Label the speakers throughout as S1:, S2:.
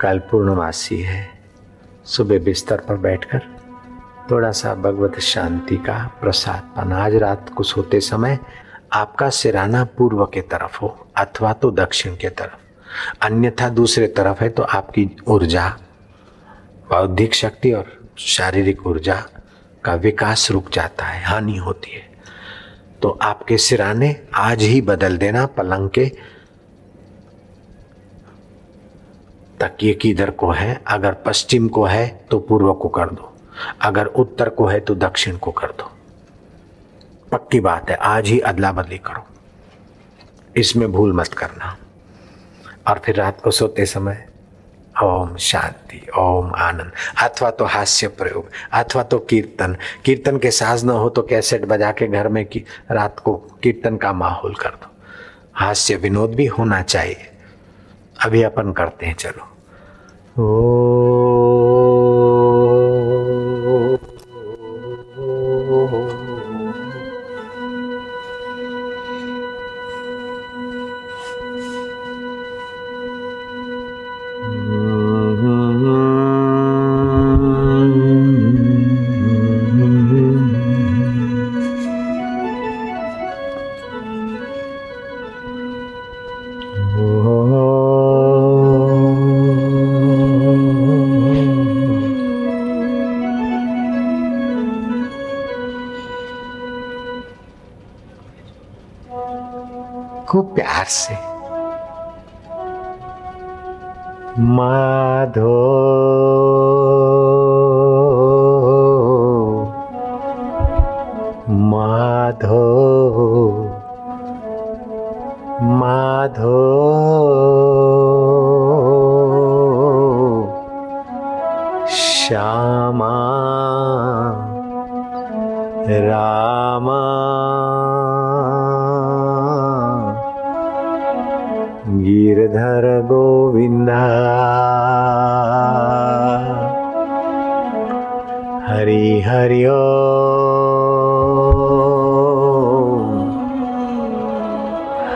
S1: कल पूर्णमासी है। सुबह बिस्तर पर बैठकर थोड़ा सा भगवत शांति का प्रसाद पाना। आज रात को सोते समय आपका सिराना पूर्व के तरफ़ हो अथवा तो दक्षिण के तरफ़। अन्यथा दूसरे तरफ़ है तो आपकी ऊर्जा, बौद्धिक शक्ति और शारीरिक ऊर्जा का विकास रुक जाता है, हानि होती है। तो आपके सिराने आज ही बदल देना, पलंग के तकिए किधर को है, अगर पश्चिम को है तो पूर्व को कर दो। अगर उत्तर को है तो दक्षिण को कर दो। पक्की बात है, आज ही अदला बदली करो। इसमें भूल मत करना। और फिर रात को सोते समय, ओम शांति, ओम आनंद, अथवा तो हास्य प्रयोग, अथवा तो कीर्तन। कीर्तन के साज न हो तो कैसेट बजा के घर में की, रात को कीर्तन का माहौल कर दो। हास्य विनोद भी होना चाहिए। अभी अपन करते हैं चलो। ओ खूब प्यार से। माधो। माधो। माधो। श्यामा। रामा। गोविंदा हरि हरि ओ।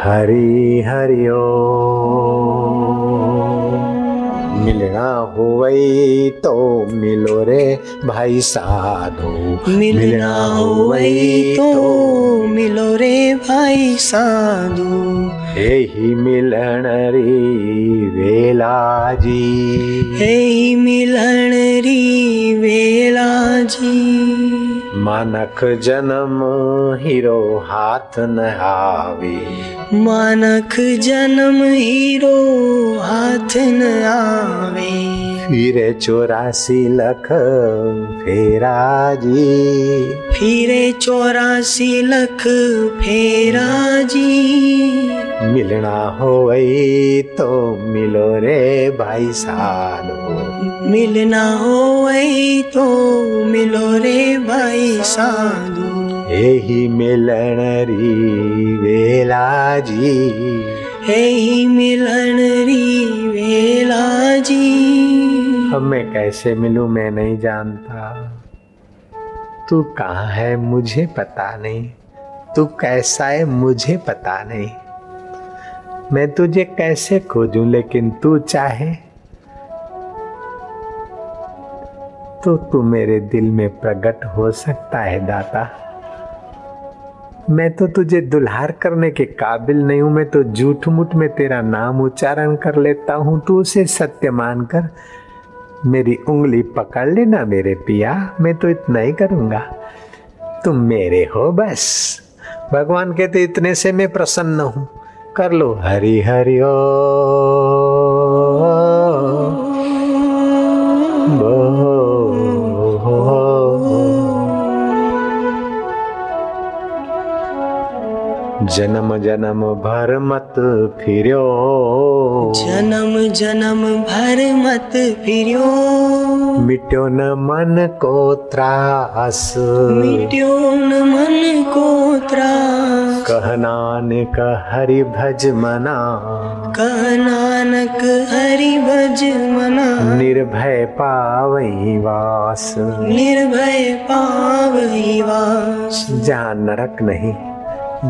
S1: हरि हरि ओ। मिलना हो वही तो मिलो रे भाई साधो।
S2: मिलना हो वही तो मिलो रे भाई साधु। े
S1: मिलरि बेला जी
S2: हे मिलरि वेला जी
S1: मनख जन्म हीरो हाथ न आवी
S2: मनख जन्म हीरो हाथ न आवे
S1: फिरे चौरासी लख फेरा जी
S2: फिरे चौरासी लख फेरा जी
S1: मिलना हो वही तो मिलो रे भाई साधो
S2: मिलना हो वही तो मिलो रे भाई साधु
S1: यही मिलन री वेला जी
S2: हे मिलन री वेला जी
S1: अब मैं कैसे मिलूं मैं नहीं जानता। तू कहाँ है मुझे पता नहीं। तू कैसा है मुझे पता नहीं। मैं तुझे कैसे खोजूं लेकिन तू चाहे। तो तू मेरे दिल में प्रकट हो सकता है दाता। मैं तो तुझे दुल्हार करने के काबिल नहीं हूँ। मैं तो झूठ मुठ में तेरा नाम उच्चारण कर लेता हूँ। तू उसे सत्य मानकर मेरी उंगली पकड़ लेना मेरे पिया, मैं तो इतना ही करूँगा। तुम मेरे हो बस। भगवान कहते, इतने से मैं प्रसन्न हूँ। कर लो। हरि हरि ओ। जन्म जन्म भर मत फिरो
S2: जन्म जन्म भर मत फिरियो।
S1: मिट्यो न मन को त्रास।
S2: मिट्यो न मन को त्रास।
S1: कह नानक हरि भज मना।
S2: कह नानक हरि भज मना।
S1: निर्भय पावई वास।
S2: निर्भय पावई वास।
S1: जहाँ नरक नहीं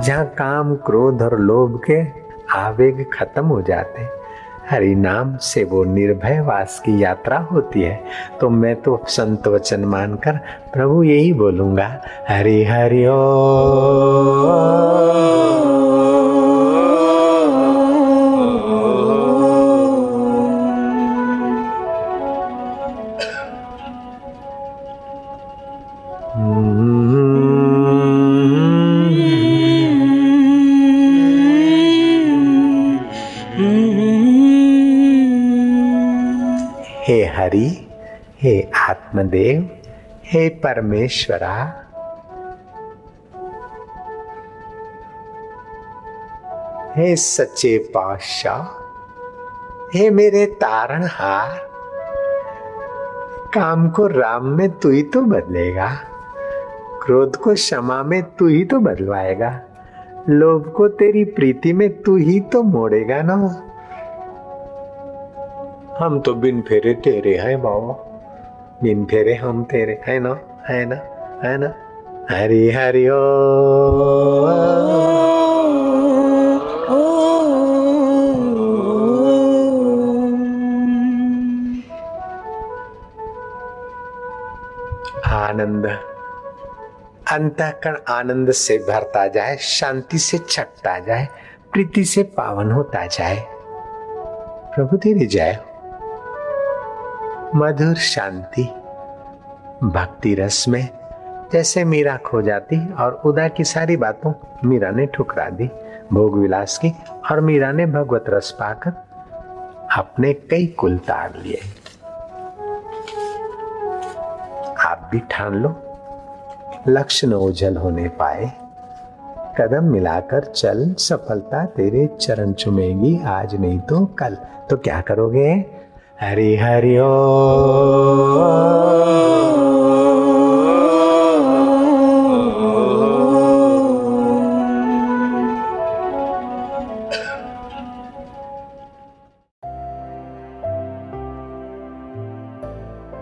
S1: जहाँ काम क्रोध और लोभ के आवेग खत्म हो जाते। हरि नाम से वो निर्भय वास की यात्रा होती है। तो मैं तो संत वचन मानकर प्रभु यही बोलूँगा, हरि हरि ओ हे हरि, हे आत्मदेव, हे परमेश्वरा। हे सच्चे पातशाह, हे मेरे तारणहार, काम को राम में तू ही तो बदलेगा, क्रोध को क्षमा में तू ही तो बदलवाएगा, लोभ को तेरी प्रीति में तू ही तो मोड़ेगा ना। हम तो बिन फेरे तेरे हैं बाबा बिन फेरे हम तेरे है ना है ना है ना। हरि हरि ओ। आनंद। अंतकरण आनंद से भरता जाए, शांति से छटता जाए, प्रीति से पावन होता जाए। प्रभु तेरी जय मधुर शांति। भक्ति रस में जैसे मीरा खो जाती और उदा की सारी बातों मीरा ने ठुकरा दी। भोग विलास की और मीरा ने भगवत रस पाकर अपने कई कुल तार लिए। आप भी ठान लो लक्ष्य न ओझल होने पाए। कदम मिलाकर चल, सफलता तेरे चरण चुमेगी। आज नहीं तो कल। तो क्या करोगे? हरि हरि ओ